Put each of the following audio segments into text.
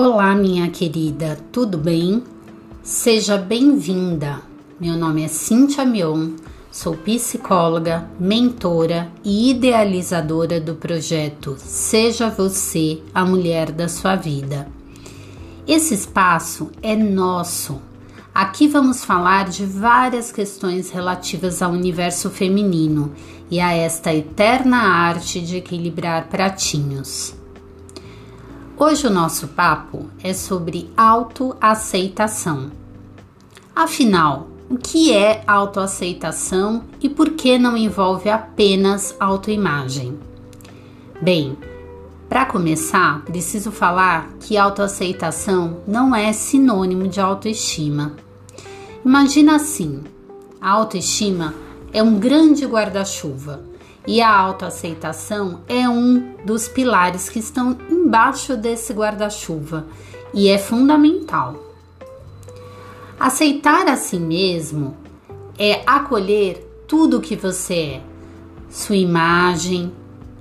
Olá, minha querida, tudo bem? Seja bem-vinda. Meu nome é Cintia Mion, sou psicóloga, mentora e idealizadora do projeto Seja Você a Mulher da Sua Vida. Esse espaço é nosso. Aqui vamos falar de várias questões relativas ao universo feminino e a esta eterna arte de equilibrar pratinhos. Hoje o nosso papo é sobre autoaceitação. Afinal, o que é autoaceitação e por que não envolve apenas autoimagem? Bem, para começar, preciso falar que autoaceitação não é sinônimo de autoestima. Imagina assim: a autoestima é um grande guarda-chuva e a autoaceitação é um dos pilares que estão embaixo desse guarda-chuva e é fundamental. Aceitar a si mesmo é acolher tudo o que você é. Sua imagem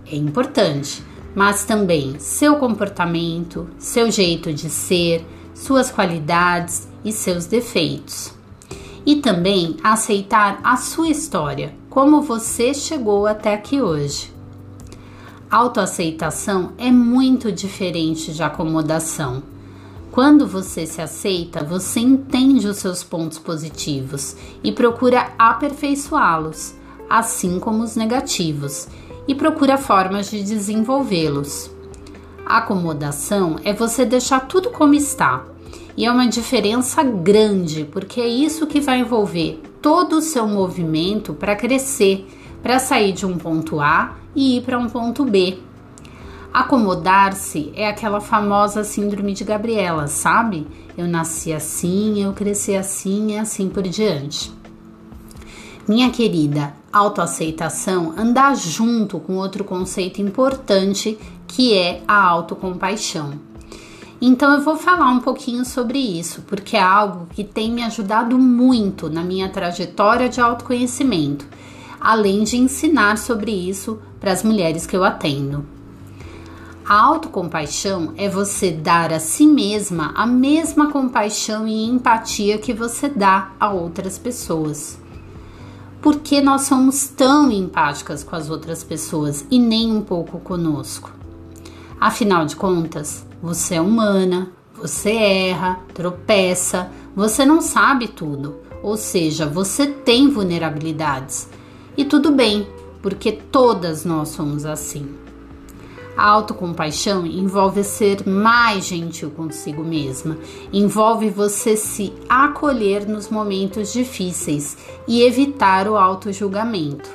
é importante, mas também seu comportamento, seu jeito de ser, suas qualidades e seus defeitos e também aceitar a sua história, como você chegou até aqui hoje. Autoaceitação é muito diferente de acomodação. Quando você se aceita, você entende os seus pontos positivos e procura aperfeiçoá-los, assim como os negativos, e procura formas de desenvolvê-los. Acomodação é você deixar tudo como está e é uma diferença grande, porque é isso que vai envolver todo o seu movimento para crescer, para sair de um ponto A e ir para um ponto B. Acomodar-se é aquela famosa síndrome de Gabriela, sabe? Eu nasci assim, eu cresci assim e assim por diante. Minha querida, autoaceitação anda junto com outro conceito importante que é a autocompaixão. Então eu vou falar um pouquinho sobre isso, porque é algo que tem me ajudado muito na minha trajetória de autoconhecimento, além de ensinar sobre isso para as mulheres que eu atendo. A autocompaixão é você dar a si mesma a mesma compaixão e empatia que você dá a outras pessoas. Porque nós somos tão empáticas com as outras pessoas e nem um pouco conosco. Afinal de contas, você é humana, você erra, tropeça, você não sabe tudo, ou seja, você tem vulnerabilidades. E tudo bem, porque todas nós somos assim. A autocompaixão envolve ser mais gentil consigo mesma, envolve você se acolher nos momentos difíceis e evitar o autojulgamento.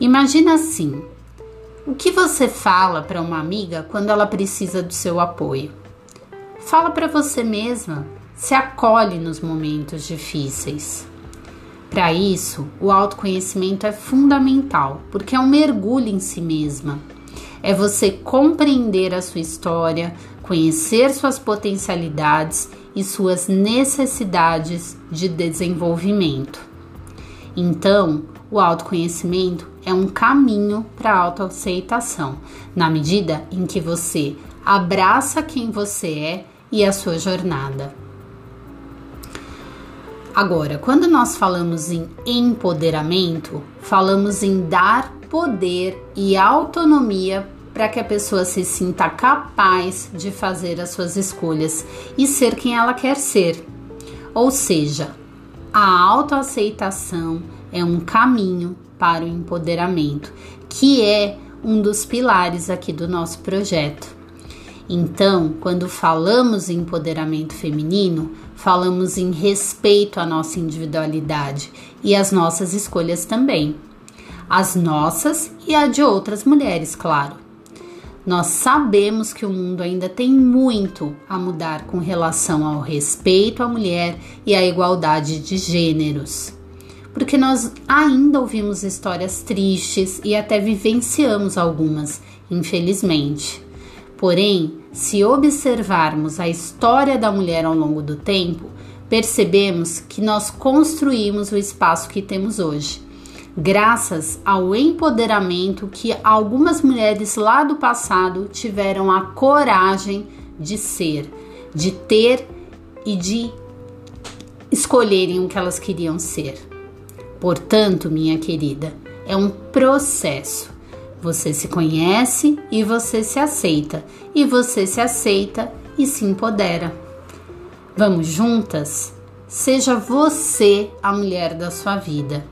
Imagina assim: o que você fala para uma amiga quando ela precisa do seu apoio? Fala para você mesma, se acolhe nos momentos difíceis. Para isso, o autoconhecimento é fundamental, porque é um mergulho em si mesma. É você compreender a sua história, conhecer suas potencialidades e suas necessidades de desenvolvimento. Então, o autoconhecimento é um caminho para a autoaceitação, na medida em que você abraça quem você é e a sua jornada. Agora, quando nós falamos em empoderamento, falamos em dar poder e autonomia para que a pessoa se sinta capaz de fazer as suas escolhas e ser quem ela quer ser. Ou seja, a autoaceitação é um caminho para o empoderamento, que é um dos pilares aqui do nosso projeto. Então, quando falamos em empoderamento feminino, falamos em respeito à nossa individualidade e às nossas escolhas também. As nossas e a de outras mulheres, claro. Nós sabemos que o mundo ainda tem muito a mudar com relação ao respeito à mulher e à igualdade de gêneros. Porque nós ainda ouvimos histórias tristes e até vivenciamos algumas, infelizmente. Porém, se observarmos a história da mulher ao longo do tempo, percebemos que nós construímos o espaço que temos hoje graças ao empoderamento que algumas mulheres lá do passado tiveram a coragem de ser, de ter e de escolherem o que elas queriam ser. Portanto, minha querida, é um processo. Você se conhece e você se aceita, e você se aceita e se empodera. Vamos juntas? Seja você a mulher da sua vida.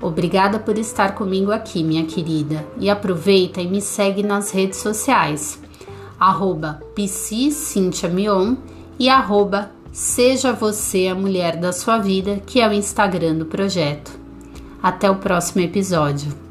Obrigada por estar comigo aqui, minha querida. E aproveita e me segue nas redes sociais. Arroba Mion e arroba Seja Você a Mulher da Sua Vida, que é o Instagram do projeto. Até o próximo episódio.